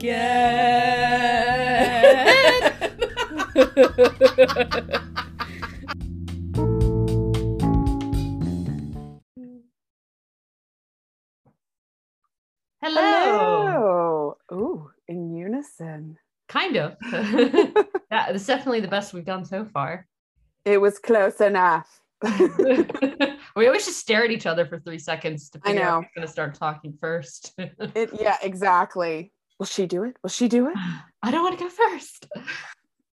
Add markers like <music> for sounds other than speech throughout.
get. Hello. Ooh, in unison. Kind of. <laughs> <laughs> that is definitely the best we've done so far. It was close enough. <laughs> we always just stare at each other for three seconds to I figure out know. who's going to start talking first. It, yeah, exactly. Will she do it? Will she do it? <sighs> I don't want to go first.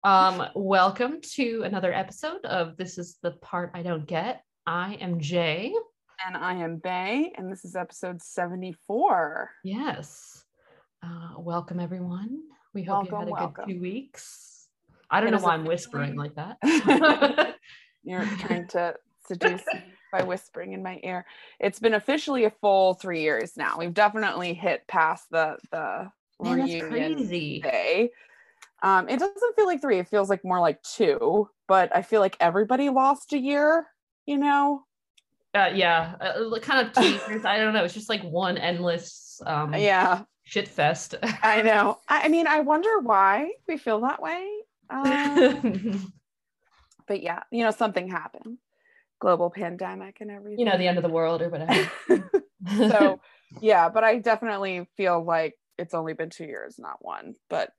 Um, welcome to another episode of This is the Part I Don't Get. I am Jay. And I am Bay, and this is episode 74. Yes. Uh, welcome, everyone. We hope you had a welcome. good two weeks. I don't It know why I'm whispering like that. <laughs> <laughs> You're trying to seduce me by whispering in my ear. It's been officially a full three years now. We've definitely hit past the the Man, that's crazy. day. Um, it doesn't feel like three, it feels like more like two, but I feel like everybody lost a year, you know? Uh, yeah, uh, kind of <laughs> two years. I don't know. It's just like one endless um, Yeah, shit fest. <laughs> I know. I, I mean, I wonder why we feel that way. Um, <laughs> but yeah, you know, something happened. Global pandemic and everything. you know, the end of the world or whatever. so yeah, but I definitely feel like it's only been two years, not one. But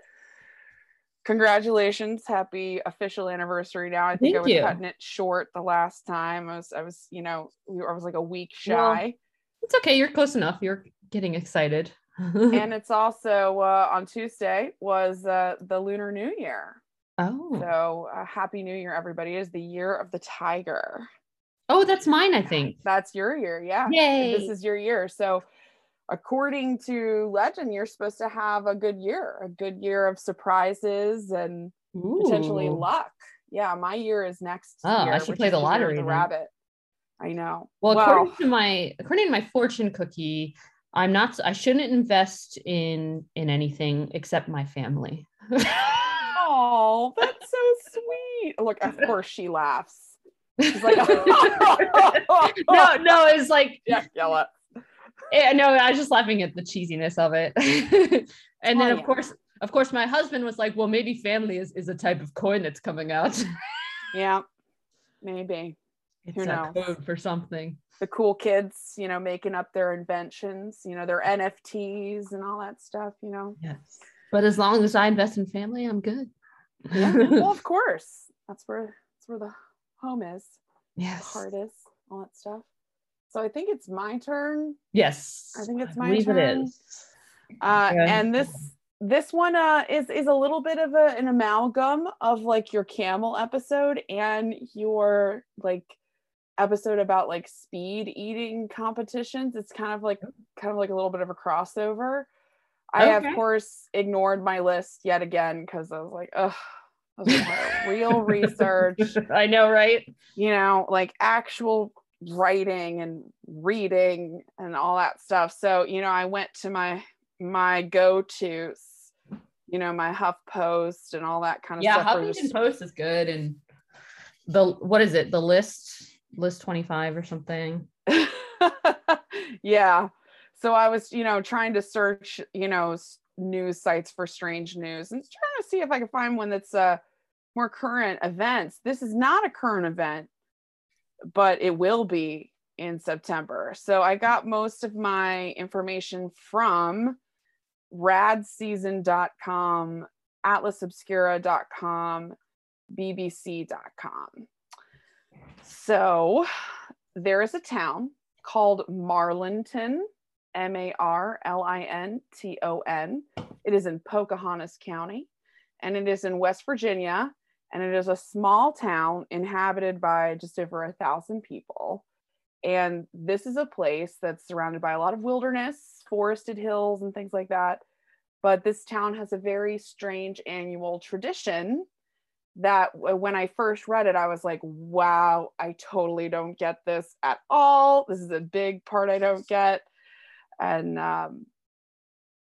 congratulations, happy official anniversary now. I think I was you. cutting it short the last time. I was I was, you know, we were, I was like a week Well, shy. it's okay. You're close enough. You're getting excited. <laughs> and it's also uh, on Tuesday was uh, the Lunar New Year. oh, So uh, happy New Year, everybody! It is the year of the tiger. oh, that's mine. I think. That's your year, yeah. Yay! This is your year. So according to legend, you're supposed to have a good year, a good year of surprises and potentially luck. Yeah, my year is next. Oh, I should play the lottery The then. rabbit. I know. Well, according to my according to my fortune cookie, I'm not. I shouldn't invest in in anything except my family. <laughs> oh, that's so sweet. Look, of course she laughs. She's like, <laughs> <laughs> no, no, it's like yeah, yell it. Yeah, no, I was just laughing at the cheesiness of it. <laughs> and then Oh, of yeah. course, of course, my husband was like, well, maybe family is, is a type of coin that's coming out. <laughs> Yeah, maybe. it's Who a knows? code for something. the cool kids, you know, making up their inventions, you know, their NFTs and all that stuff, you know. Yes. But as long as I invest in family, I'm good. Yeah. <laughs> well, of course. That's where that's where the home is, the yes. heart is, all that stuff. So I think it's my turn. Yes. I think it's my believe turn. it is. Uh, Yeah. and this this one uh, is is a little bit of a, an amalgam of like your camel episode and your like episode about like speed eating competitions. It's kind of like kind of like a little bit of a crossover. I Okay. of course ignored my list yet again because I was like, ugh, was like, real <laughs> research I know, right? you know, like actual writing and reading and all that stuff. So, you know, I went to my my go-tos, you know, my Huff Post and all that kind of Yeah, stuff. were Huffington just- Post is good. And the, what is it? The list, list 25 or something. <laughs> yeah. So I was, you know, trying to search, you know, news sites for strange news and trying to see if I could find one that's uh more current events. This is not a current event, but it will be in September. So I got most of my information from radseason.com, atlasobscura.com, bbc.com. So there is a town called Marlinton, M A R L I N T O N. It is in Pocahontas County and it is in West Virginia. And it is a small town inhabited by just over a thousand people. And this is a place that's surrounded by a lot of wilderness, forested hills, and things like that. But this town has a very strange annual tradition that when I first read it, I was like, wow, I totally don't get this at all. This is a big part I don't get. And um,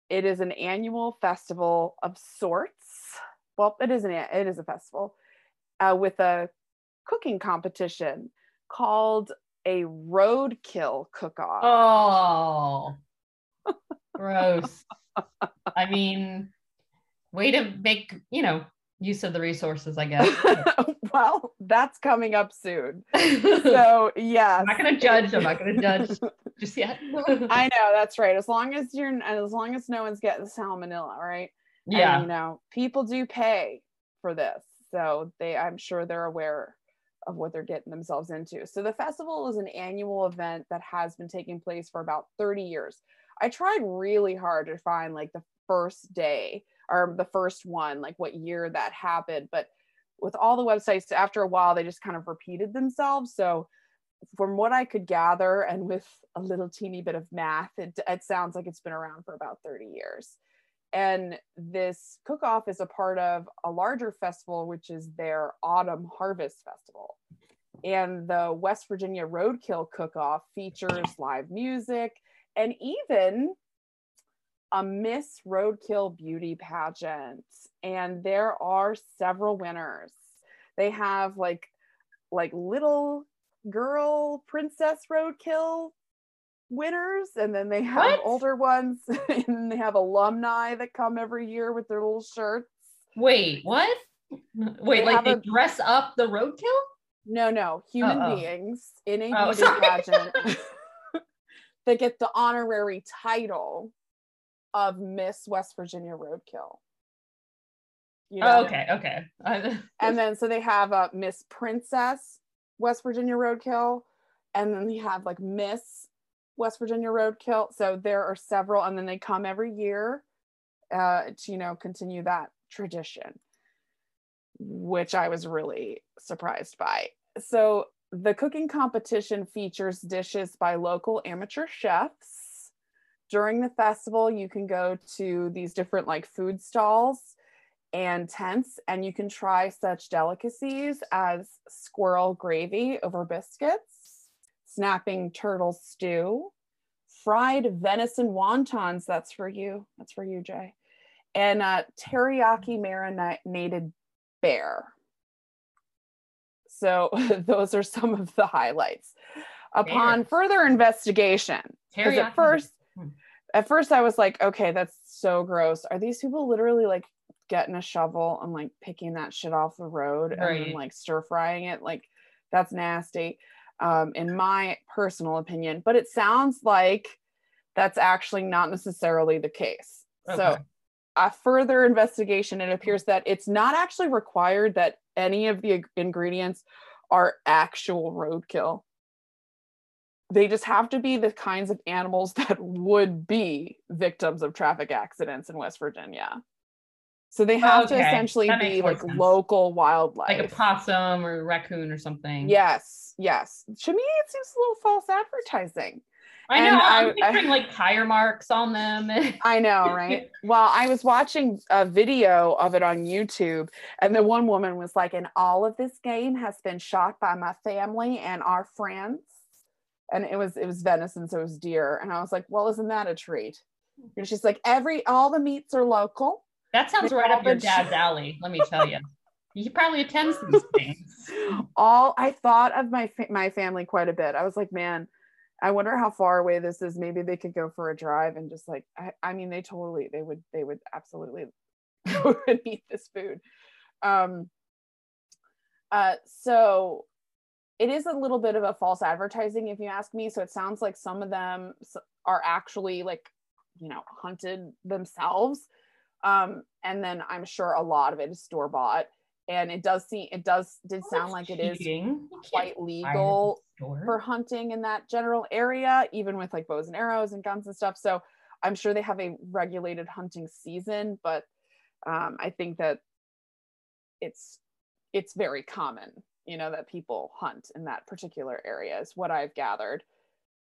it is an annual festival of sorts. Well, it is an it is a festival uh, with a cooking competition called a roadkill cook-off. Oh, <laughs> gross. I mean, way to make, you know, use of the resources, I guess. <laughs> well, that's coming up soon. <laughs> So, yeah. I'm not going to judge. I'm not going to judge just yet. I know that's right. As long as you're, as long as no one's getting salmonella, right? Yeah. And, you know, people do pay for this, so they, I'm sure they're aware of what they're getting themselves into. So the festival is an annual event that has been taking place for about 30 years. I tried really hard to find like the first day or the first one, like what year that happened, but with all the websites, after a while, they just kind of repeated themselves. So from what I could gather, and with a little teeny bit of math, it, it sounds like it's been around for about 30 years. And this cook off is a part of a larger festival, which is their Autumn Harvest Festival. And the West Virginia Roadkill Cook Off features live music and even a Miss Roadkill beauty pageant. And there are several winners. They have like like little girl princess roadkill winners and then they have What? older ones <laughs> and they have alumni that come every year with their little shirts Wait, what? Wait, They like they a- dress up the roadkill? no no human Uh-oh. beings in a Oh, beauty <laughs> sorry. pageant <laughs> that get the honorary title of miss west virginia roadkill you know? Oh, okay, okay. And then so they have a miss princess west virginia roadkill and then they have like miss west virginia roadkill so there are several and then they come every year uh, to you know continue that tradition which i was really surprised by. So the cooking competition features dishes by local amateur chefs. During the festival you can go to these different like food stalls and tents and you can try such delicacies as squirrel gravy over biscuits snapping turtle stew fried venison wontons that's for you that's for you jay and uh, teriyaki marinated bear. So <laughs> those are some of the highlights. Upon Bear. further investigation because at first Hmm. at first i was like okay that's so gross. Are these people literally like getting a shovel and like picking that shit off the road and then like stir frying it? Like that's nasty um in my personal opinion but it sounds like that's actually not necessarily the case. So a further investigation it appears that it's not actually required that any of the ingredients are actual roadkill. They just have to be the kinds of animals <laughs> that would be victims of traffic accidents in West Virginia. So they have to essentially that be like sense. local wildlife. like a possum or raccoon or something. Yes, yes. To me, it seems a little false advertising. I know. and I'm I- picturing like tire marks on them. <laughs> I know, right? well, I was watching a video of it on YouTube, and the one woman was like, and all of this game has been shot by my family and our friends. And it was it was venison, so it was deer. And I was like, well, isn't that a treat? And she's like, every all the meats are local. That sounds right up your dad's alley. Let me tell you. He probably attends these things. all I thought of my my family quite a bit. I was like, man, I wonder how far away this is. Maybe they could go for a drive and just like, I, I mean, they totally, they would, they would absolutely <laughs> eat this food. Um, uh, so it is a little bit of a false advertising, if you ask me. So it sounds like some of them are actually like, you know, hunted themselves. Um, and then I'm sure a lot of it is store bought. And it does seem, it does, did sound like it is Cheating. You can't quite buy it at the legal for hunting in that general area, even with like bows and arrows and guns and stuff. So I'm sure they have a regulated hunting season, but um, I think that it's it's very common, you know, that people hunt in that particular area is what I've gathered.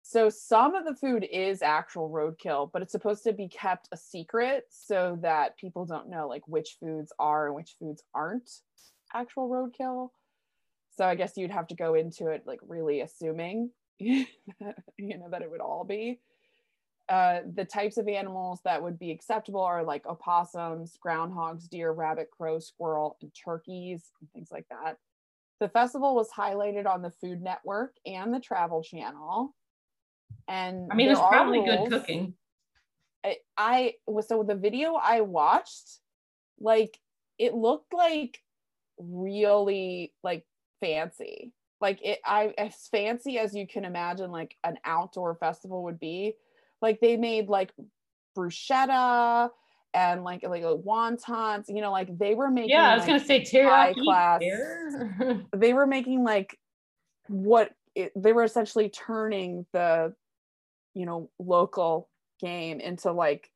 So some of the food is actual roadkill, but it's supposed to be kept a secret so that people don't know like which foods are and which foods aren't actual roadkill. So I guess you'd have to go into it like really assuming, <laughs> you know, that it would all be. Uh, the types of animals that would be acceptable are like opossums, groundhogs, deer, rabbit, crow, squirrel, and turkeys, and things like that. The festival was highlighted on the Food Network and the Travel Channel. And I mean, it's probably good cooking. I, I was so the video I watched, like it looked like really like fancy. Like it I as fancy as you can imagine like an outdoor festival would be. Like they made like bruschetta and like like a wontons, you know, like they were making Yeah, I was like, gonna say teriyaki. class- <laughs> they were making like what it, they were essentially turning the you know local game into like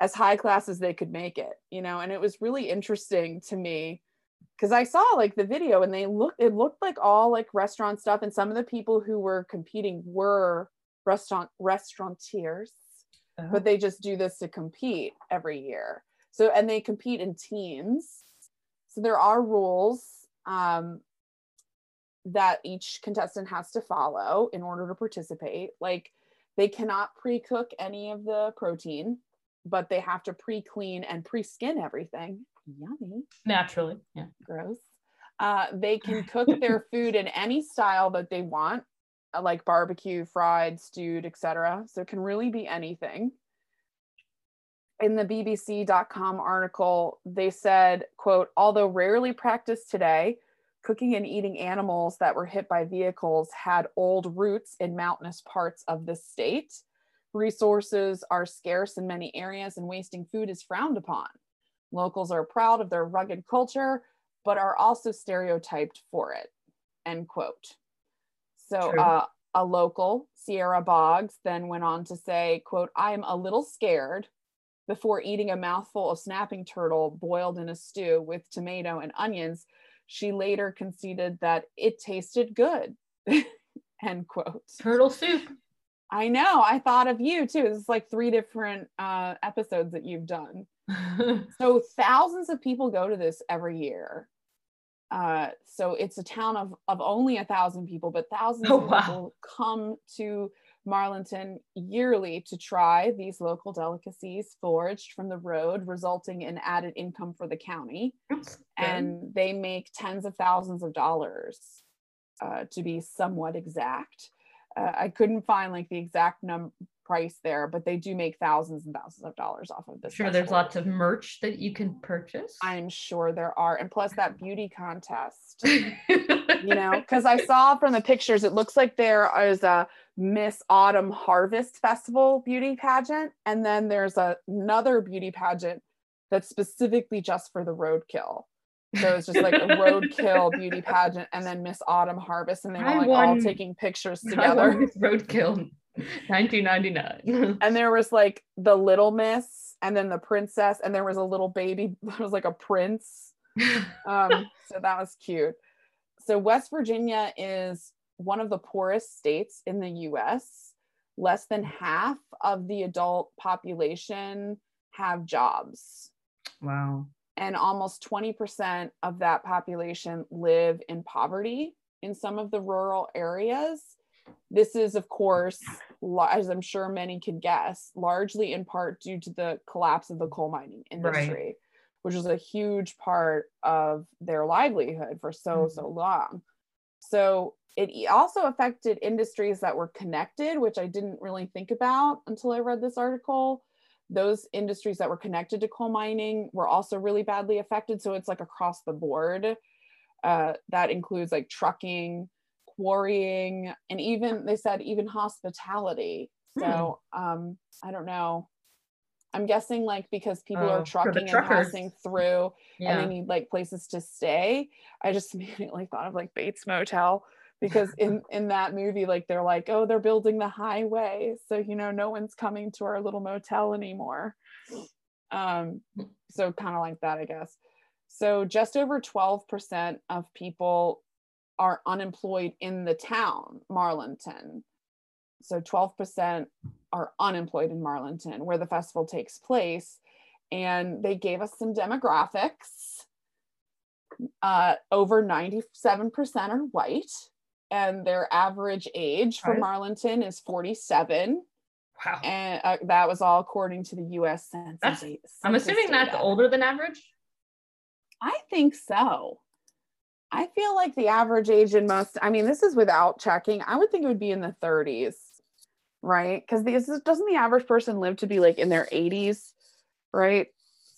as high class as they could make it you know and it was really interesting to me because i saw like the video and they looked it looked like all like restaurant stuff and some of the people who were competing were restaurant restaurateurs Oh. but they just do this to compete every year. So and they compete in teams. So there are rules um, that each contestant has to follow in order to participate. Like they cannot pre-cook any of the protein, but they have to pre-clean and pre-skin everything. Yummy Naturally, yeah. gross. Uh, they can <laughs> cook their food in any style that they want, uh, like barbecue, fried, stewed, etc. So it can really be anything. In the BBC.com article, they said, quote, although rarely practiced today, cooking and eating animals that were hit by vehicles had old roots in mountainous parts of the state. Resources are scarce in many areas and wasting food is frowned upon. Locals are proud of their rugged culture, but are also stereotyped for it. End quote. So uh, a local, Sierra Boggs, then went on to say, quote, I am a little scared before eating a mouthful of snapping turtle boiled in a stew with tomato and onions. She later conceded that it tasted good. <laughs> End quote. Turtle soup. I know. I thought of you too. This is like three different uh, episodes that you've done. <laughs> So thousands of people go to this every year. Uh, so it's a town of of only a thousand people, but thousands Oh, of wow. people come to Marlinton yearly to try these local delicacies foraged from the road, resulting in added income for the county. And they make tens of thousands of dollars, uh, to be somewhat exact. Uh, I couldn't find like the exact num price there, but they do make thousands and thousands of dollars off of this. sure there's festival. lots of merch that you can purchase. I'm sure there are, and plus that beauty contest. <laughs> you know, because I saw from the pictures, it looks like there is a Miss Autumn Harvest Festival beauty pageant, and then there's a, another beauty pageant that's specifically just for the roadkill. So it's just like a roadkill <laughs> beauty pageant, and then Miss Autumn Harvest, and they were I like all taking pictures <laughs> together. won Roadkill 1999. And there was like the little Miss, and then the princess, and there was a little baby. <laughs> There was like a prince. um, so that was cute. So West Virginia is one of the poorest states in the US. Less than half of the adult population have jobs, wow. And almost 20% of that population live in poverty in some of the rural areas. This is, of course, as I'm sure many could guess, largely in part due to the collapse of the coal mining industry, which was a huge part of their livelihood for so, Mhm. so long. So it also affected industries that were connected, which I didn't really think about until I read this article. Those industries that were connected to coal mining were also really badly affected. So it's like across the board. Uh, that includes like trucking, quarrying, and even they said even hospitality. So um, I don't know. I'm guessing like because people Oh, are trucking and passing through and they need like places to stay. I just <laughs> immediately thought of like Bates Motel because in in that movie like they're like oh they're building the highway so you know no one's coming to our little motel anymore. Um so kind of like that I guess. So just over 12% of people are unemployed in the town Marlinton. So 12% are unemployed in Marlinton where the festival takes place and they gave us some demographics uh, over 97% are white and their average age for Right. Marlinton is 47 wow. and uh, that was all according to the US Census. That's- da- I'm Census assuming that's older than average. I think so. I feel like the average age in most, I mean, this is without checking. I would think it would be in the 30s. right? Because this doesn't the average person live to be like in their 80s, right?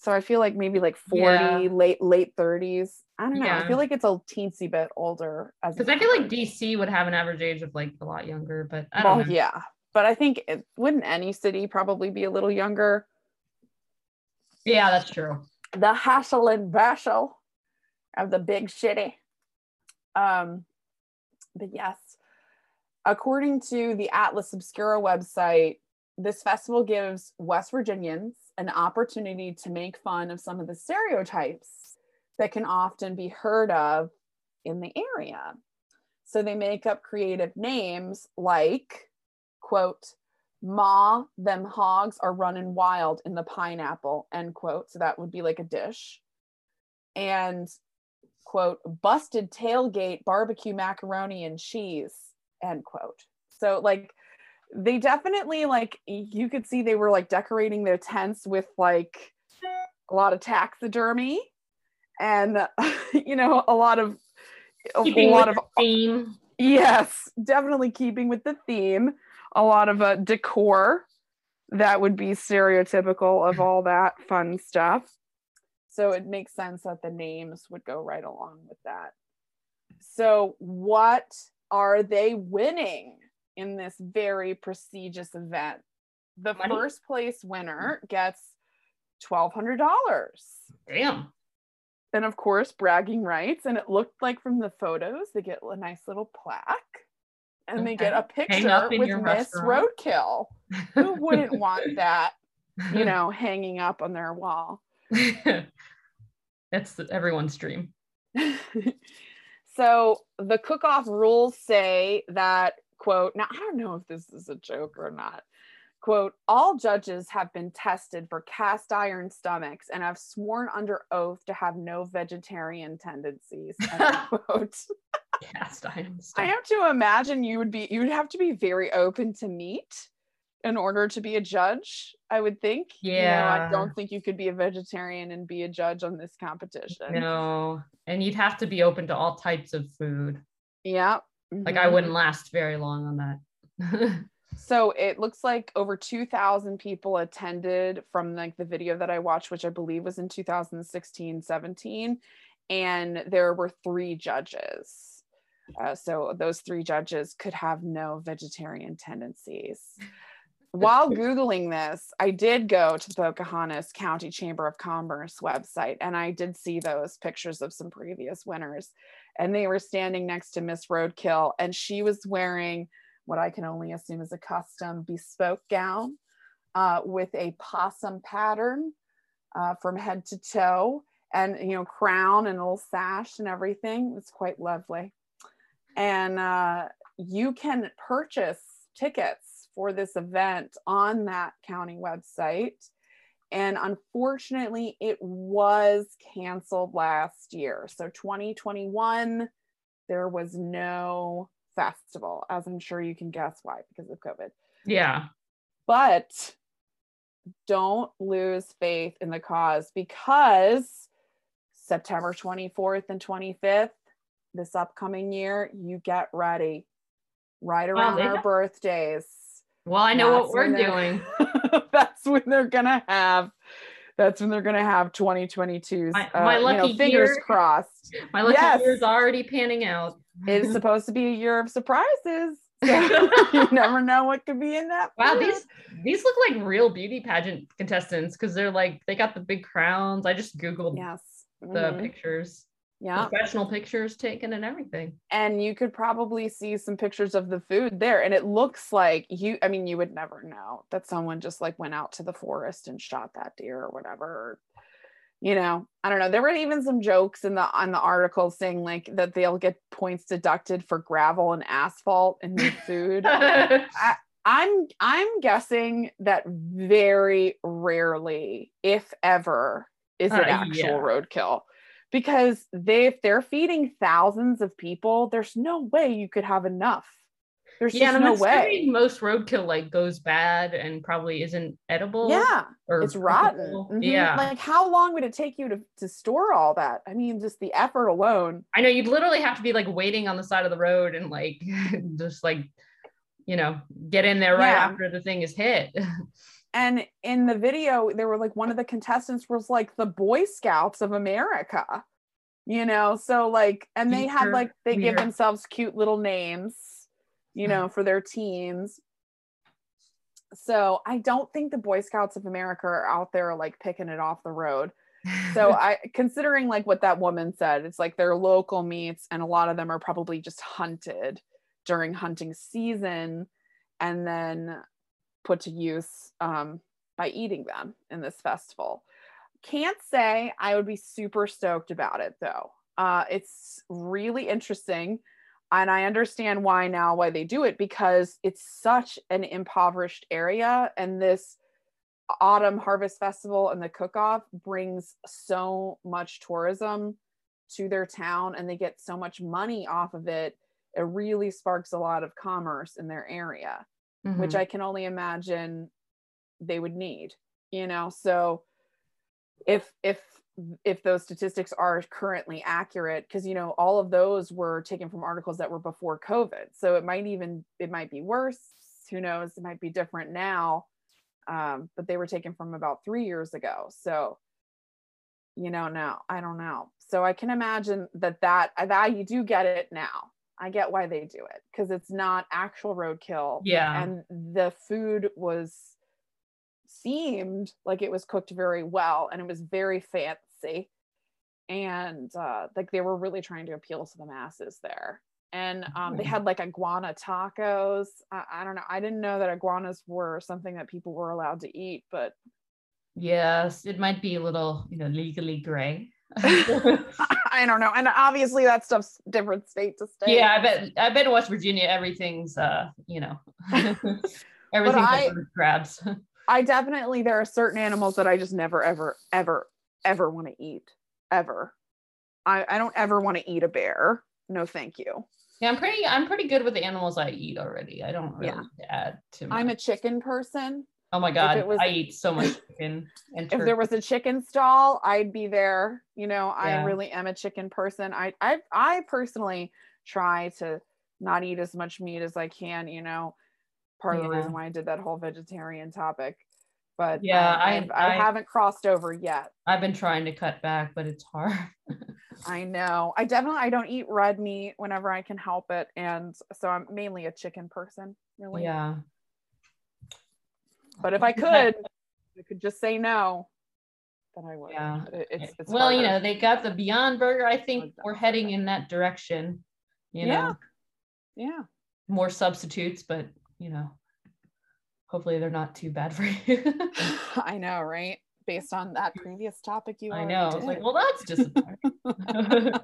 So I feel like maybe like 40, Yeah. late late 30s. I don't know. I feel like it's a teensy bit older as Because I feel like. DC would have an average age of like a lot younger, but I don't Well, know. yeah. But I think it wouldn't any city probably be a little younger. Yeah, that's true. The hassle and bustle of the big city. Um, but yes, according to the Atlas Obscura website, this festival gives West Virginians an opportunity to make fun of some of the stereotypes that can often be heard of in the area. So they make up creative names like, quote, Ma, them hogs are running wild in the pineapple, end quote. So that would be like a dish. And quote, busted tailgate barbecue macaroni and cheese, end quote. So like they definitely like you could see they were like decorating their tents with like a lot of taxidermy and <laughs> you know a lot of a lot of the theme. Yes, definitely keeping with the theme. A lot of uh, decor that would be stereotypical of all that fun stuff. So it makes sense that the names would go right along with that. So, what are they winning in this very prestigious event? The Money? first place winner mm. gets $1,200 Damn. and of course bragging rights and it looked like from the photos they get a nice little plaque and they get a Okay. Hang up picture with miss restaurant. roadkill <laughs> who wouldn't want that you <laughs> know hanging up on their wall That's everyone's dream. <laughs> so the cook-off rules say that quote now i don't know if this is a joke or not quote all judges have been tested for cast iron stomachs and have sworn under oath to have no vegetarian tendencies end <laughs> quote Cast iron I have to imagine you would be you would have to be very open to meat in order to be a judge, I would think. You know, I don't think you could be a vegetarian and be a judge on this competition. No. And you'd have to be open to all types of food. Yeah. Like I mhm. wouldn't last very long on that. <laughs> So it looks like over 2,000 people attended from like the video that I watched, which I believe was in 2016, 17. And there were three judges. Uh, so those three judges could have no vegetarian tendencies. <laughs> While Googling this, I did go to the Pocahontas County Chamber of Commerce website and I did see those pictures of some previous winners. And they were standing next to Miss Roadkill, and she was wearing what I can only assume is a custom bespoke gown uh, with a possum pattern uh, from head to toe and you know crown and a little sash and everything. It's quite lovely. And uh, you can purchase tickets for this event on that county website and unfortunately it was canceled last year so 2021 there was no festival as i'm sure you can guess why because of covid yeah. but don't lose faith in the cause because September 24th and 25th, this upcoming year, you get ready right around they our birthdays. Well, I know That's what we're doing. <laughs> when they're gonna have. That's when they're gonna have 2022's. My- uh, my you know, lucky fingers year. crossed. My lucky Yes. year's already panning out. It's <laughs> supposed to be a year of surprises. <laughs> So you never know what could be in that. Wow, food. these these look like real beauty pageant contestants because they're like they got the big crowns. I just googled yes. the Mhm. pictures, Yeah. professional pictures taken and everything. and you could probably see some pictures of the food there and it looks like you i mean you would never know that someone just like went out to the forest and shot that deer or whatever you know i don't know there were even some jokes in the on the article saying like that they'll get points deducted for gravel and asphalt and <laughs> food i'm i'm guessing that very rarely if ever is it Uh, actual yeah. roadkill because they if they're feeding thousands of people there's no way you could have enough there's yeah, just no way most roadkill like goes bad and probably isn't edible. yeah or it's rotten. Mhm. Yeah, like how long would it take you to, to store all that i mean just the effort alone I know you'd literally have to be like waiting on the side of the road and like <laughs> just like you know, get in there right Yeah. after the thing is hit. <laughs> And in the video, they were like one of the contestants was like the Boy Scouts of America, you know. So like, and they had like they give themselves cute little names, you know, hmm. for their teams. So I don't think the Boy Scouts of America are out there like picking it off the road. So <laughs> I considering like what that woman said, it's like they're local meats and a lot of them are probably just hunted during hunting season and then put to use um, by eating them in this festival. Can't say I would be super stoked about it though. Uh, it's really interesting and I understand why now why they do it because it's such an impoverished area and this autumn harvest festival and the cook off brings so much tourism to their town and they get so much money off of it it really sparks a lot of commerce in their area which Mhm. i can only imagine they would need you know? So if if if those statistics are currently accurate because you know all of those were taken from articles that were before covid. So it might even it might be worse. Who knows? It might be different now um, but they were taken from about three years ago. So you know no i don't know. So i can imagine that that that you do get it now i get why they do it because it's not actual roadkill yeah. and the food was seemed like it was cooked very well and it was very fancy and uh like they were really trying to appeal to the masses there and um they Mhm. had like iguana tacos I, I don't know i didn't know that iguanas were something that people were allowed to eat but yes, it might be a little, you know, legally gray. <laughs> i don't know and obviously that stuff's different state to state yeah, I bet I bet in West Virginia everything's uh, you know, <laughs> everything's grabs. <laughs> I definitely there are certain animals that I just never ever ever ever want to eat ever. I I don't ever want to eat a bear. No, thank you. Yeah, I'm pretty I'm pretty good with the animals I eat already. I don't really Yeah. add to I'm a chicken person. Oh my god, was- I eat so much <laughs> chicken and If turkey. there was a chicken stall, I'd be there. You know, I Yeah. really am a chicken person. I I I personally try to not eat as much meat as I can, you know. Part of the reason why I did that whole vegetarian topic. But Yeah, um, I- I, I- haven't crossed over yet. I've been trying to cut back, but it's hard. <laughs> I know. I definitely I don't eat red meat whenever I can help it, and so I'm mainly a chicken person, really. yeah. But if I <laughs> could, I could just say no. Then I would. Yeah. It- It's, it's well, you know, they got the Beyond Burger. I think we're heading in that direction. You know, Yeah. yeah. more substitutes, but you know, hopefully they're not too bad for you. <laughs> <laughs> I know, right? Based on that previous topic you I know. I was like, did. well, that's disappointing.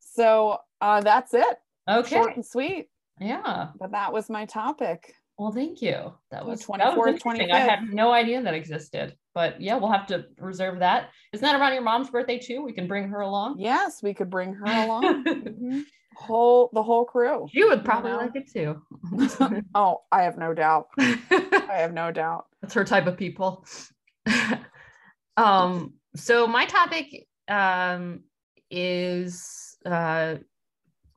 so uh, that's it. Okay. Short and sweet. Yeah. But that was my topic. Well, thank you. That was 24th, that was interesting. I had no idea that existed. But yeah, we'll have to reserve that. Isn't that around your mom's birthday too? We can bring her along. Yes, we could bring her along. <laughs> Mhm. Whole the whole crew. She would probably know. like it too. <laughs> Oh, I have no doubt. <laughs> I have no doubt. That's her type of people. um, so my topic um is uh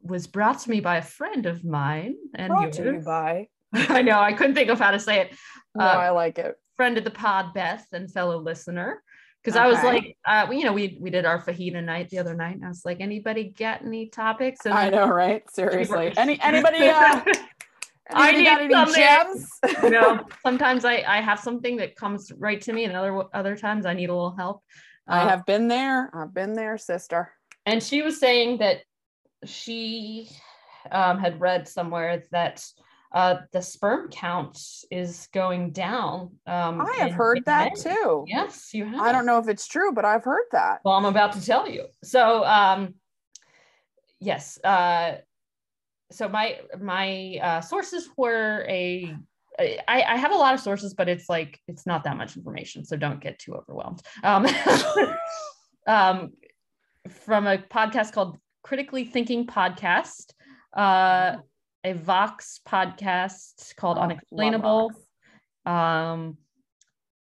was brought to me by a friend of mine and Brought to you yours. by. <laughs> I know I couldn't think of how to say it. No, Uh, I like it. friend of the pod, Beth, and fellow listener. Because I was like, uh, you know, we we did our fajita night the other night, and I was like, anybody get any topics? And I know, right? Seriously. Any anybody uh <laughs> I anybody got need any something. gems? <laughs> you know, sometimes I I have something that comes right to me, and other other times I need a little help. I Uh, have been there. I've been there, sister. and she was saying that she um, had read somewhere that uh, the sperm count is going down. Um, I have in- heard in that men. too. Yes, you have. I don't know if it's true, but I've heard that. Well, I'm about to tell you. So, um, yes. Uh, so my my uh, sources were a. I, I have a lot of sources, but it's like it's not that much information, so don't get too overwhelmed. Um, <laughs> um, from a podcast called Critically Thinking Podcast, uh, a Vox podcast called Oh, Unexplainable um,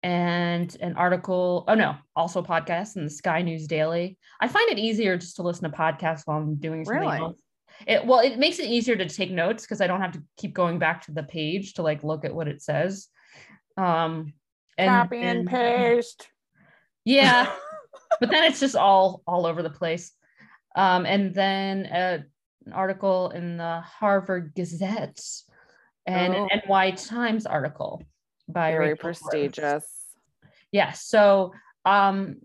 and an article. Oh no, also a podcast in the Sky News Daily. I find it easier just to listen to podcasts while I'm doing something Really? else. it well it makes it easier to take notes because i don't have to keep going back to the page to like look at what it says um and, Copy and paste. yeah <laughs> but then it's just all all over the place um and then uh, an article in the harvard gazette and Oh. an ny times article by Very Rachel prestigious. yeah so um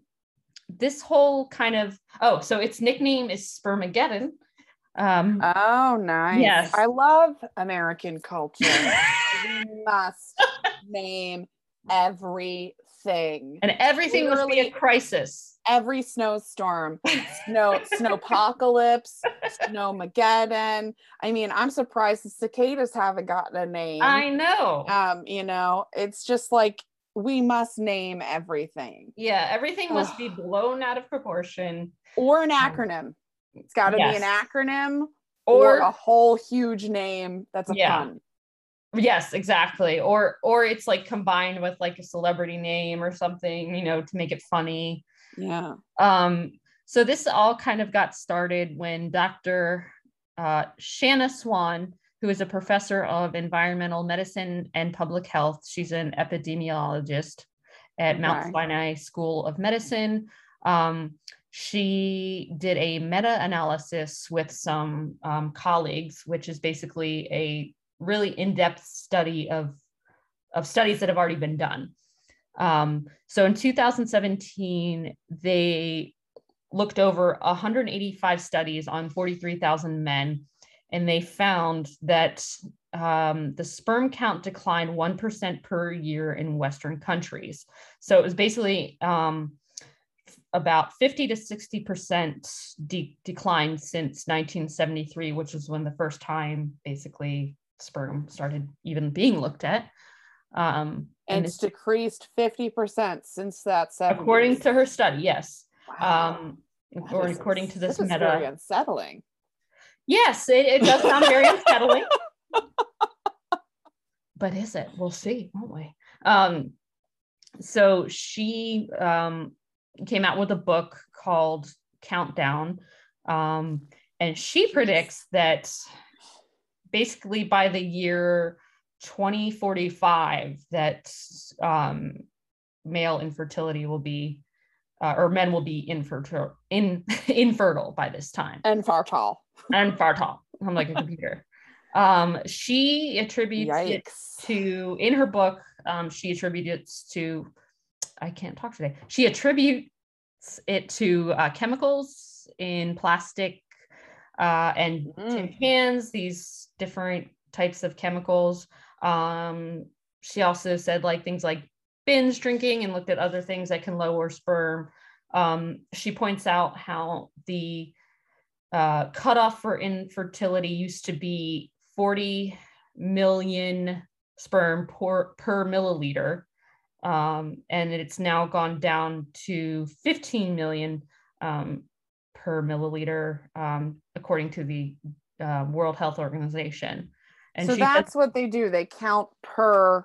this whole kind of oh so its nickname is spermageddon um Oh, nice. Yes. I love American culture. <laughs> we must name everything. and everything must be a crisis Every snowstorm, snow, snowpocalypse, snowmageddon. I mean, I'm surprised the cicadas haven't gotten a name. i know um, you know, it's just like we must name everything yeah everything must be <sighs> blown out of proportion or an acronym. It's got to Yes. be an acronym or, or a whole huge name that's a Yeah. pun. yes exactly or or it's like combined with like a celebrity name or something you know to make it funny Yeah. um so this all kind of got started when dr uh, shanna swan who is a professor of environmental medicine and public health she's an epidemiologist at mount sinai school of medicine. Um, she did a meta-analysis with some um, colleagues which is basically a really in-depth study of of studies that have already been done. Um, so in 2017, they looked over 185 studies on 43,000 men, and they found that um, the sperm count declined 1% per year in Western countries. So it was basically um, about 50 to 60% de- decline since 1973, which was when the first time basically sperm started even being looked at. Um, And it's decreased 50% since that 70s. according to her study yes Wow. um That or according to this is meta very unsettling. yes it, it does sound very <laughs> unsettling but is it we'll see won't we um so she um came out with a book called countdown um and she predicts that basically by the year 2045 that um male infertility will be uh, or men will be infertile in <laughs> infertile by this time. And Fartall. and fertile i'm like a <laughs> computer. Um she attributes it to in her book um she attributes to i can't talk today. She attributes it to uh, chemicals in plastic uh, and tin Mm. cans these different types of chemicals. Um she also said like things like binge drinking and looked at other things that can lower sperm um she points out how the uh, cutoff for infertility used to be 40 million sperm per, per milliliter. Um, and it's now gone down to 15 million um, per milliliter, um, according to the uh, World Health Organization. And so said- that's what they do. They count per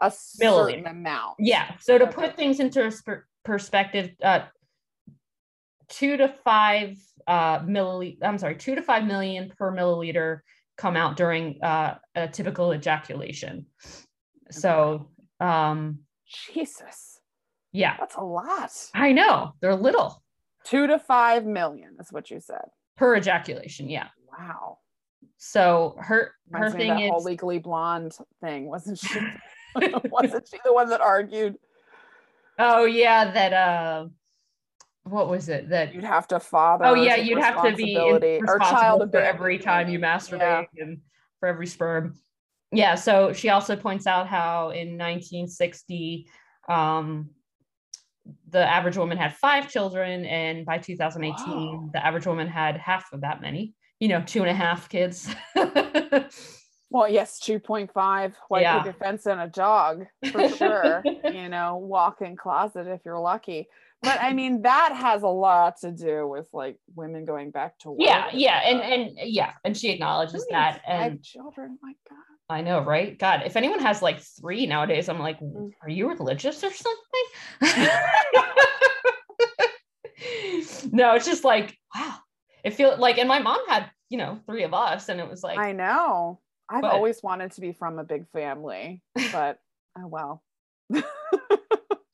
a certain amount. Yeah. So to put things into persp- perspective, uh, two to five uh, milliliter, I'm sorry, two to five million per milliliter come out during uh, a typical ejaculation. So, um, Jesus. yeah, That's a lot. I know they're little Two to five million is what you said. per ejaculation. Yeah. Wow. So her her Reminds thing is, legally blonde thing, wasn't she? <laughs> <laughs> wasn't she the one that argued oh yeah, that uh, what was it that you'd have to father? Oh yeah, you'd have to be or child for every time you masturbate Yeah. and for every sperm. Yeah. So she also points out how in 1960, um, the average woman had five children, and by 2018, Wow. the average woman had half of that many. You know, two and a half kids. <laughs> Well, yes, 2.5 white Yeah. picket fence and a dog for <laughs> sure. you know, walk in closet if you're lucky. But I mean, that has a lot to do with like women going back to work. yeah, yeah, and and yeah, and she acknowledges Who that, and children, my God. I know, right? God, if anyone has like three nowadays, I'm like, Mm. are you religious or something? <laughs> no, it's just like, wow. it feel like and my mom had you know three of us and it was like I know. I've But- always wanted to be from a big family, <laughs> but oh well. <laughs>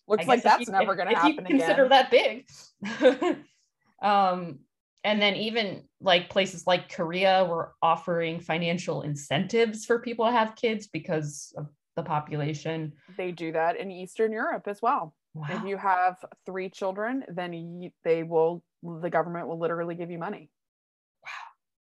Looks like that's you- never going if to you happen consider again. that big <laughs> um and then even like places like korea were offering financial incentives for people to have kids because of the population They do that in Eastern Europe as well. wow If you have three children, then you, they will, the government will literally give you money. Wow.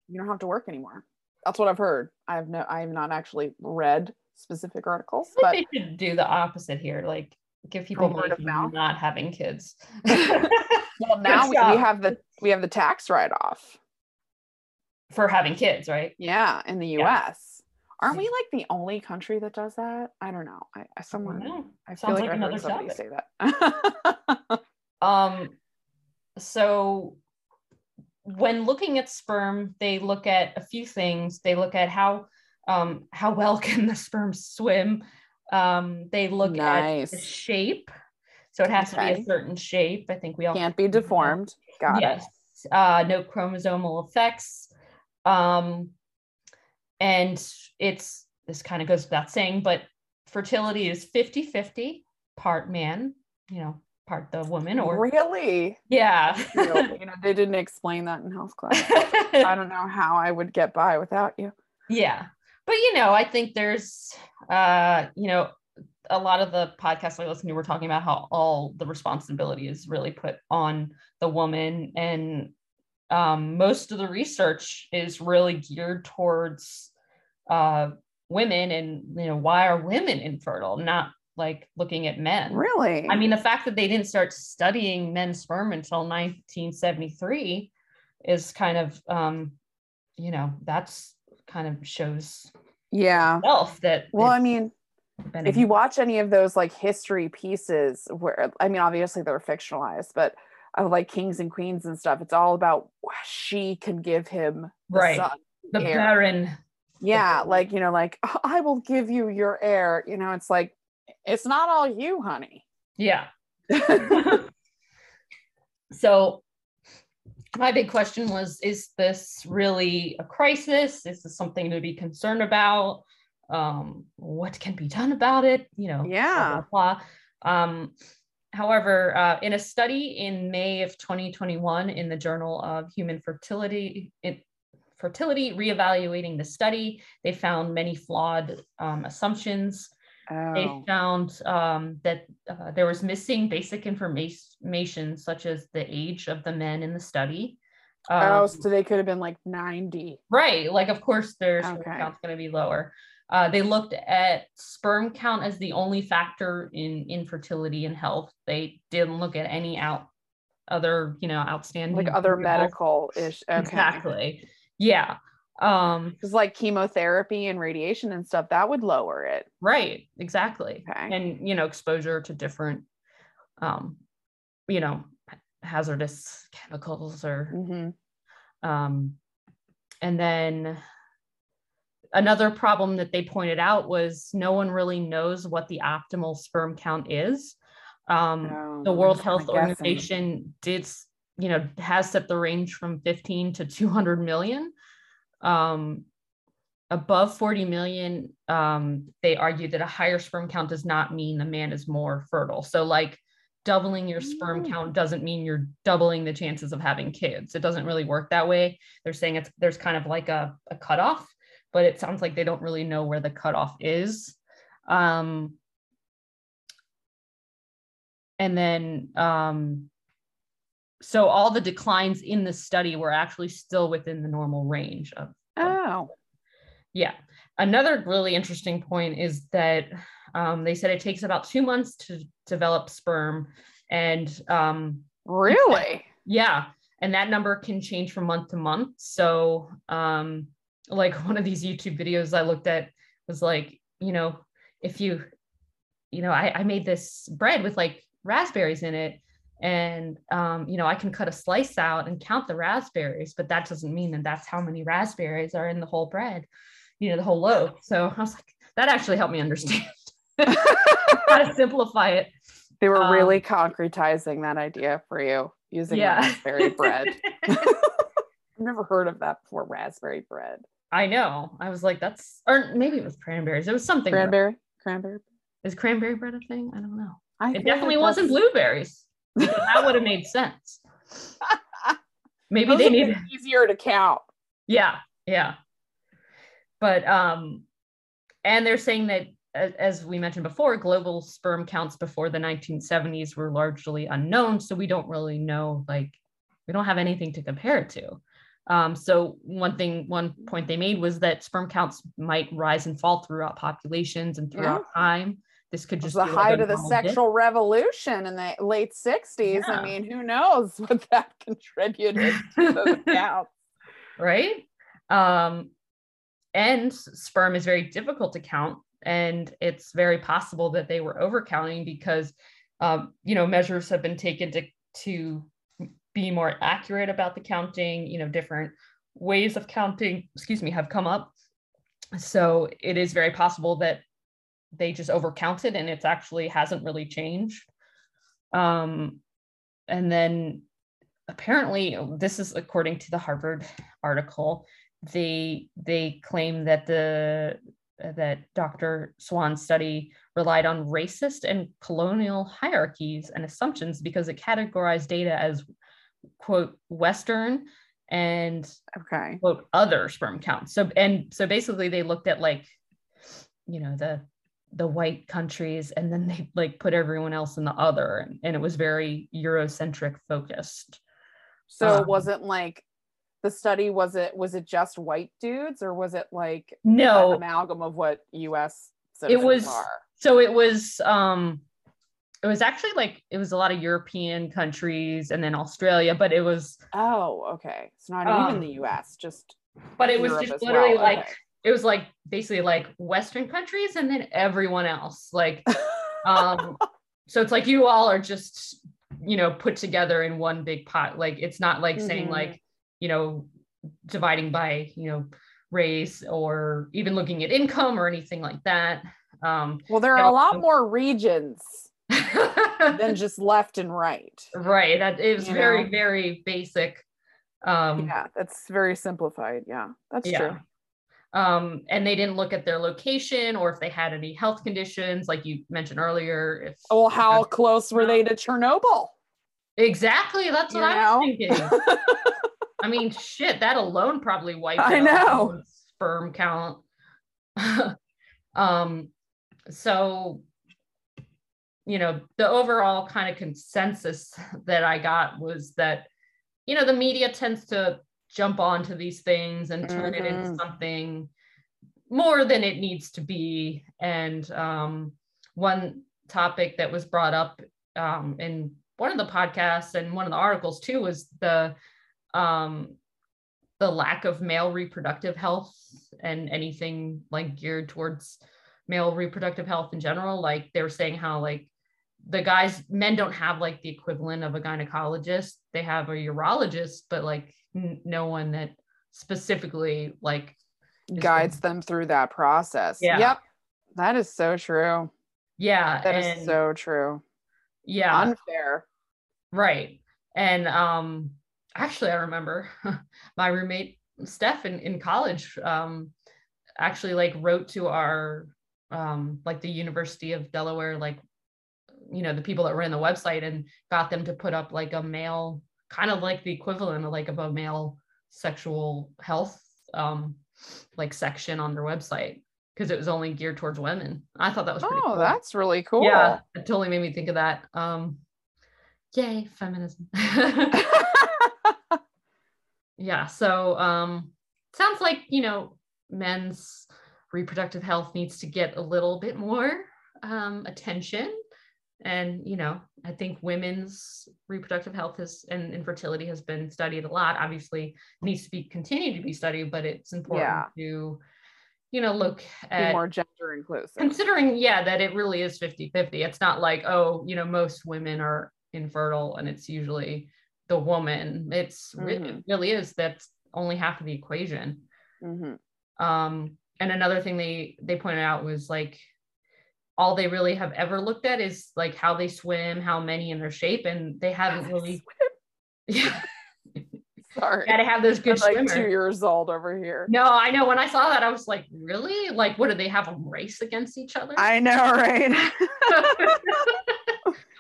You don't have to work anymore. That's what I've heard. I have no, I have not actually read specific articles, I but think they should do the opposite here like give people word of mouth? not having kids <laughs> <laughs> well, now we, we have the, we have the tax write off. for having kids right Yeah, in the Yeah. US. Aren't we like the only country that does that? I don't know. I, I I someone know. I feel Sounds like, like I another heard somebody topic. say that. <laughs> Um, so when looking at sperm, they look at a few things. They look at how um, how well <laughs> can the sperm swim. Um, they look at the shape. So it has to be a certain shape. I think we all Can't be deformed. Got yes. Uh, no chromosomal effects. Um, and it's this kind of goes without saying, but fertility is 50 50 part man, you know, part the woman or Really? yeah. you <laughs> know, you know, they didn't explain that in health class. I <laughs> don't know how I would get by without you. yeah. But you know, I think there's uh, you know, a lot of the podcasts I listen to were talking about how all the responsibility is really put on the woman and um, most of the research is really geared towards uh, women and you know why are women infertile not like looking at men Really? I mean, the fact that they didn't start studying men's sperm until 1973 is kind of, um, you know, that's kind of shows yeah. self that. Well, I mean, if you watch any of those like history pieces where I mean obviously they're fictionalized, but of like kings and queens and stuff, it's all about she can give him the Right. son. the heir. Barren, Yeah, barren. like you know, like "Oh, I will give you your heir. You know, it's like it's not all you, honey. yeah. <laughs> so my big question was is this really a crisis is this something to be concerned about um what can be done about it you know blah, Yeah. blah, blah. um however uh, in a study in may of 2021 in the journal of human fertility it, fertility reevaluating the study they found many flawed um, assumptions they Oh. found um, that uh, there was missing basic information such as the age of the men in the study. oh, Um, so they could have been like 90. right. Like, of course, their sperm Okay. count's going to be lower. Uh, they looked at sperm count as the only factor in infertility and health. They didn't look at any out other, you know, outstanding Like other medical ish. Okay. Exactly. Yeah. Um, Because like chemotherapy and radiation and stuff, that would lower it. right. Exactly. Okay. and you know exposure to different um you know hazardous chemicals or hmm um and then another problem that they pointed out was no one really knows what the optimal sperm count is um Oh, the world just kinda health organization did you know has set the range from 15 to 200 million um above 40 million um they argue that a higher sperm count does not mean the man is more fertile. So like doubling your sperm Mm. count doesn't mean you're doubling the chances of having kids. It doesn't really work that way. They're saying it's there's kind of like a, a cutoff but it sounds like they don't really know where the cutoff is. Um and then um so all the declines in the study were actually still within the normal range of Oh. yeah. Another really interesting point is that um, they said it takes about two months to develop sperm. And um, Really? yeah, and that number can change from month to month. So, um, like <laughs> one of these YouTube videos I looked at was like, you know, if you, you know, I, I made this bread with like raspberries in it. And, um, you know, I can cut a slice out and count the raspberries, but that doesn't mean that that's how many raspberries are in the whole bread, you know, the whole loaf. So I was like, that actually helped me understand <laughs> how to simplify it. They were Um, really concretizing that idea for you using yeah. raspberry bread. <laughs> <laughs> I've never heard of that before. Raspberry bread. I know. I was like, that's or maybe it was cranberries. It was something. Cranberry. Cranberry. Is cranberry bread a thing? I don't know. I It definitely wasn't blueberries. Because that would have made sense. <laughs> Maybe Those they needed. easier to count. Yeah, yeah. But um, and they're saying that as we mentioned before, global sperm counts before the 1970s were largely unknown, so we don't really know like we don't have anything to compare it to. Um, so one thing, one point they made was that sperm counts might rise and fall throughout populations and throughout time. This could just the height of the dip. sexual revolution in the late 60s. Yeah. I mean, who knows <laughs> what that <laughs> contributed to those <laughs> counts. right? Um, and sperm is very difficult to count, and it's very possible that they were overcounting because, um, you know, measures have been taken to to be more accurate about the counting. You know, different ways of counting, excuse me, have come up. So it is very possible that they just overcounted, and it's actually hasn't really changed. Um, and then apparently this is according to the harvard article they they claim that the that dr swan's study relied on racist and colonial hierarchies and assumptions because it categorized data as quote western and Okay. quote other sperm counts so and so basically they looked at like you know the the white countries and then they <laughs> like put everyone else in the other and, and it was very eurocentric focused So Um, it wasn't like the study was it was it just white dudes or was it like an no amalgam of what US it was are? so it was um it was actually like it was a lot of european countries and then australia but it was Oh, okay. It's not Um, even the US, just but it was Europe just literally well, like okay. It was like basically like western countries and then everyone else like <laughs> um so it's like you all are just you know put together in one big pot like it's not like saying Mhm. like you know dividing by you know race or even looking at income or anything like that um well, there are a lot also- more regions <laughs> than just left and right. right that it was You very know? very basic um Yeah, that's very simplified. Yeah, that's yeah true. Um and they didn't look at their location or if they had any health conditions like you mentioned earlier if Well, how close were they to Chernobyl? exactly that's what You i know? was thinking <laughs> I mean, shit, that alone probably wiped I out know. sperm count. <laughs> um, so you know, the overall kind of consensus that I got was that, you know, the media tends to jump onto these things and turn it into Mhm. something more than it needs to be. And um, one topic that was brought up um, in one of the podcasts and one of the articles too was the um, the lack of male reproductive health and anything like geared towards male reproductive health in general. Like they were saying how like the guys, men don't have like the equivalent of a gynecologist. They have a urologist, but like n- no one that specifically like Guides them through that process. Yeah. Yep. That is so true. yeah, That is so true. yeah, Unfair. right. And um actually I remember <laughs> my roommate Steph in, in college um actually like wrote to our um like the University of Delaware like you know the people that were in the website and got them to put up like a male kind of like the equivalent of like of a male sexual health um like section on their website because it was only geared towards women. I thought that was pretty Oh, cool. that's really cool. Yeah, it totally made me think of that. Um, yay, feminism. <laughs> yeah, so um, sounds like you know men's reproductive health needs to get a little bit more um, attention, and you know I think women's reproductive health is and infertility has been studied a lot. Obviously, needs to be continued to be studied, but it's important Yeah. to you know look Be at more gender inclusive. considering yeah that it really is 50 50 it's not like oh you know most women are infertile and it's usually the woman it's Mhm. it really is that's only half of the equation Mhm. um and another thing they they pointed out was like all they really have ever looked at is like how they swim how many in their shape and they haven't really <laughs> yeah Sorry. Got to have those good I'm like swimmers. two years old over here. No, I know. When I saw that, I was like, really? Like, what do they have them race against each other? I know, right? <laughs>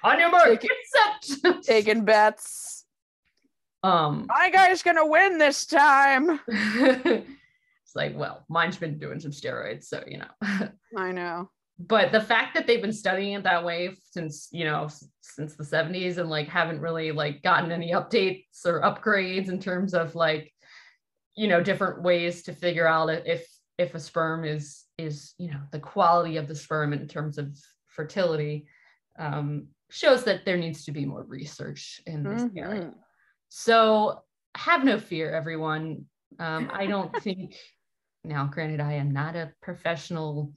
On your mark, set. Taking bets. um, My guy's gonna win this time. <laughs> it's like, well, mine's been doing some steroids, so you know. I know. But the fact that they've been studying it that way since you know since the 70s and like haven't really like gotten any updates or upgrades in terms of like you know different ways to figure out if if a sperm is is you know the quality of the sperm in terms of fertility um, shows that there needs to be more research in this area Mhm. so have no fear, everyone. Um, I don't think now, granted, I am not a professional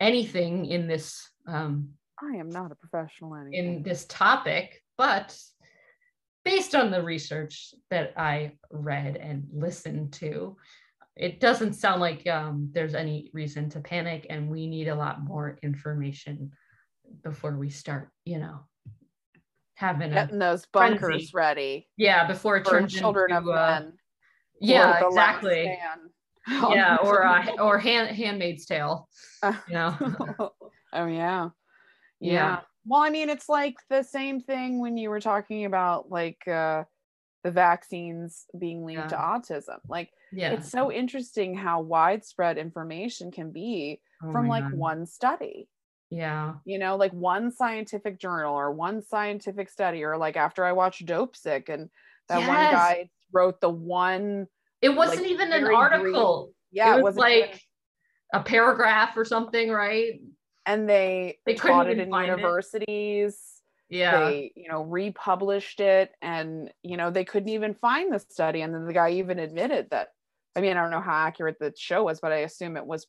anything in this um, I am not a professional in this topic, but based on the research that I read and listened to, it doesn't sound like um, there's any reason to panic, and we need a lot more information before we start, you know, having a Getting those bunkers frenzy. ready yeah before it turns children into, of uh, men. yeah or the last exactly. <laughs> yeah or uh, <laughs> or hand handmaid's tale you know? <laughs> Oh yeah. yeah. Yeah. well i mean it's like the same thing when you were talking about like uh the vaccines being linked to autism. Like yeah. it's so interesting how widespread information can be Oh from like God. one study. Yeah. You know like one scientific journal or one scientific study or like after i watched Dopesick and that one guy wrote the one it wasn't like, even an article. Yeah it was wasn't even- like a paragraph or something right? And they, They taught it in find it. universities. Yeah. They you know republished it and you know they couldn't even find the study. And then the guy even admitted that i mean i don't know how accurate the show was but i assume it was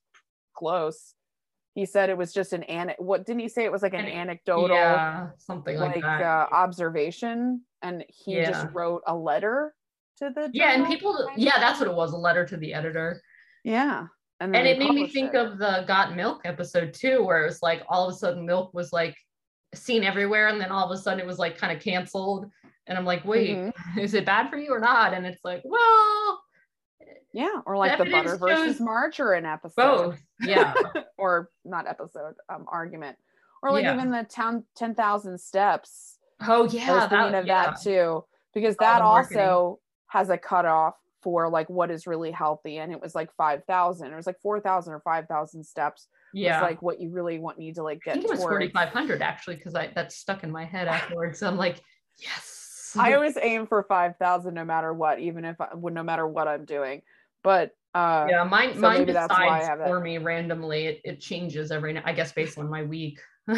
close. He said it was just an an what didn't he say it was like an An- anecdotal yeah something like, like, that. uh, observation? And he Yeah. just wrote a letter to the yeah and people yeah that's what it was a letter to the editor. Yeah and, and it made me think it. of the got milk episode too where it was like all of a sudden milk was like seen everywhere and then all of a sudden it was like kind of canceled. And i'm like wait Mhm. <laughs> is it bad for you or not? And it's like well yeah or like the butter versus margarine episode. both yeah. <laughs> Or not episode um argument. Or like Yeah. even the town 10,000 steps. Oh yeah that, of yeah. that too because that also has a cutoff for like what is really healthy and it was like 5,000 it was like 4,000 or 5,000 steps yeah was like what you really want need to like get I think it was 4,500 actually, because I that's stuck in my head afterwards. I'm like, yes. I always aim for 5,000 no matter what even if I no matter what I'm doing but uh yeah, mine so mine that's why I decides for me randomly. It, it changes every I guess, based on my week. <laughs>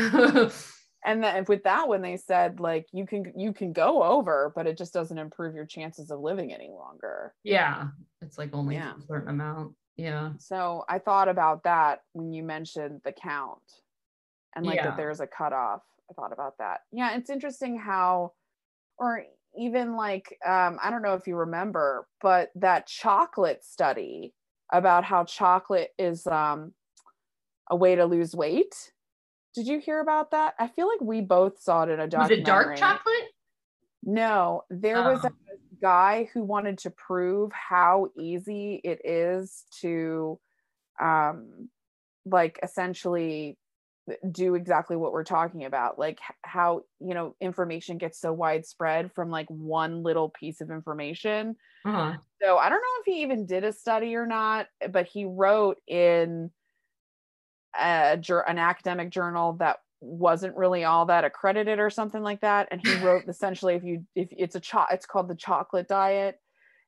and then with that one they said like you can you can go over but it just doesn't improve your chances of living any longer yeah, it's like only Yeah. a certain amount. Yeah, so i thought about that when you mentioned the count and like Yeah. that there's a cutoff i thought about that yeah it's interesting how or even like um i don't know if you remember but that chocolate study about how chocolate is um a way to lose weight did you hear about that i feel like we both saw it in a documentary. was it dark chocolate? no, there was Oh. a guy who wanted to prove how easy it is to um like essentially do exactly what we're talking about like how you know information gets so widespread from like one little piece of information Uh-huh. so i don't know if he even did a study or not but he wrote in a, an academic journal that wasn't really all that accredited or something like that and he wrote <laughs> essentially if you if it's a cho- it's called the chocolate diet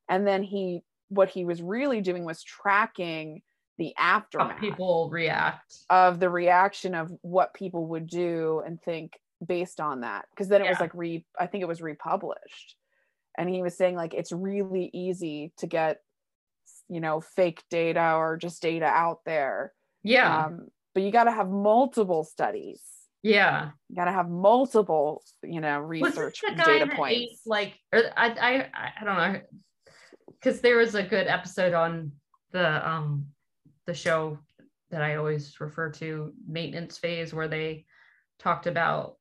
and then he what he was really doing was tracking the How aftermath people react. of the reaction of what people would do and think based on that because then it was like re i think it was republished and he was saying like it's really easy to get you know fake data or just data out there Yeah, um, but you got to have multiple studies. Yeah. you got to have multiple you know research data points. ate, like, or I, I, I- don't know, because there was a good episode on the um the show that I always refer to, maintenance phase, where they talked about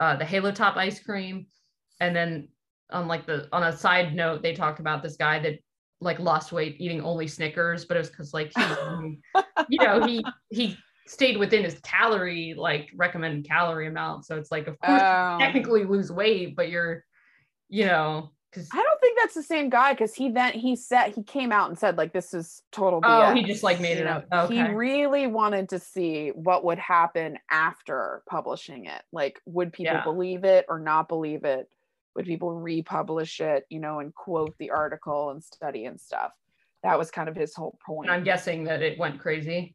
uh, the Halo Top ice cream, and then on like the on a side note, they talked about this guy that like lost weight eating only Snickers, but it was because like he, <laughs> you know, he he stayed within his calorie like recommended calorie amount. So it's like, of course, Oh. technically lose weight, but you're, you know, because I don't think that's the same guy because he then he said he came out and said like this is total Oh, he just, like, made you it know? up. He really wanted to see what would happen after publishing it. Like, would people Yeah. believe it or not believe it? Would people republish it, you know, and quote the article and study and stuff? That was kind of his whole point. and I'm guessing that it went crazy.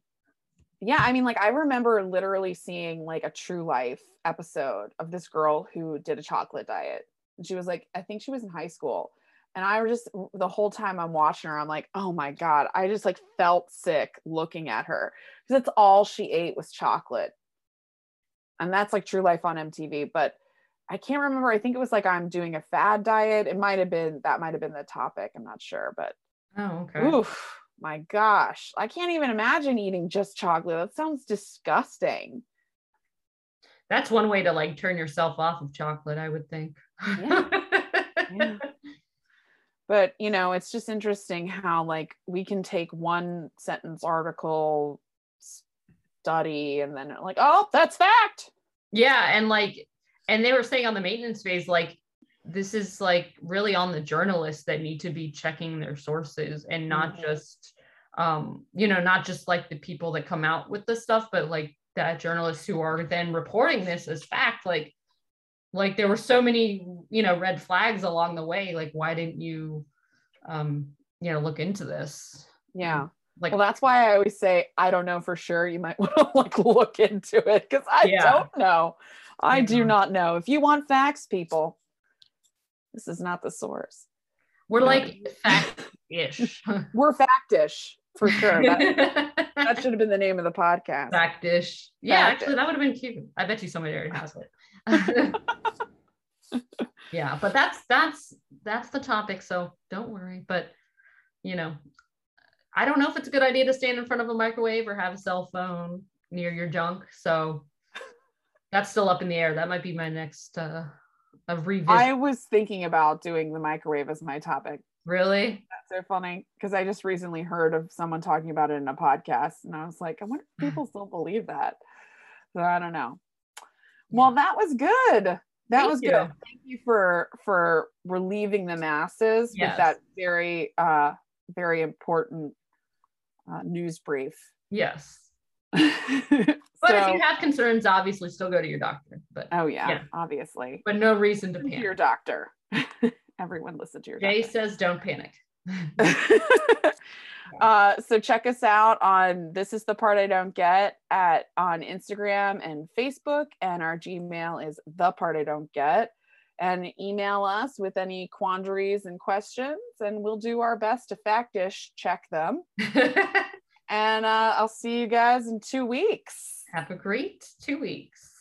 yeah i mean like i remember literally seeing like a true life episode of this girl who did a chocolate diet and she was like i think she was in high school and i was just the whole time i'm watching her i'm like oh my god i just like felt sick looking at her because that's all she ate was chocolate and that's like true life on mtv but i can't remember i think it was like i'm doing a fad diet it might have been that might have been the topic i'm not sure but Oh, okay. Oof, my gosh. I can't even imagine eating just chocolate. That sounds disgusting. That's one way to like turn yourself off of chocolate, I would think. Yeah. Yeah. <laughs> But, you know, it's just interesting how, like, we can take one sentence article study and then, like, oh, that's fact. Yeah, and like, and they were saying on the maintenance phase, like, this is like really on the journalists that need to be checking their sources and not Mhm. just, um, you know, not just like the people that come out with the stuff, but like that journalists who are then reporting this as fact. Like, like there were so many, you know, red flags along the way. Like, why didn't you, um, you know, look into this? Yeah. Like, Well, that's why I always say, I don't know for sure. You might <laughs> want to, like, look into it because I Yeah. don't know. I do Yeah. not know. If you want facts, people, this is not the source. we're No. like fact-ish. <laughs> We're factish for sure. That, that <laughs> should have been the name of the podcast. Back dish. Yeah, Back actually, that would have been cute. I bet you somebody already has it. <laughs> yeah, but that's that's that's the topic. So don't worry. But you know, I don't know if it's a good idea to stand in front of a microwave or have a cell phone near your junk. So that's still up in the air. That might be my next uh of revisit. I was thinking about doing the microwave as my topic. really? That's so funny because I just recently heard of someone talking about it in a podcast, and I was like, I wonder if people still believe that. So I don't know. Well, that was good. That Thank was you. good. Thank you for for relieving the masses Yes. with that very uh very important uh, news brief. Yes. <laughs> but But if you have concerns, obviously still go to your doctor. But oh yeah, Yeah. obviously. but no reason to panic. your doctor. <laughs> Everyone listen to your Jay doctor. says don't panic. <laughs> uh, so check us out on this is the part I don't get at on Instagram and Facebook, and our Gmail is the part I don't get. And email us with any quandaries and questions, and we'll do our best to fact dish check them. <laughs> And uh, I'll see you guys in two weeks. Have a great two weeks.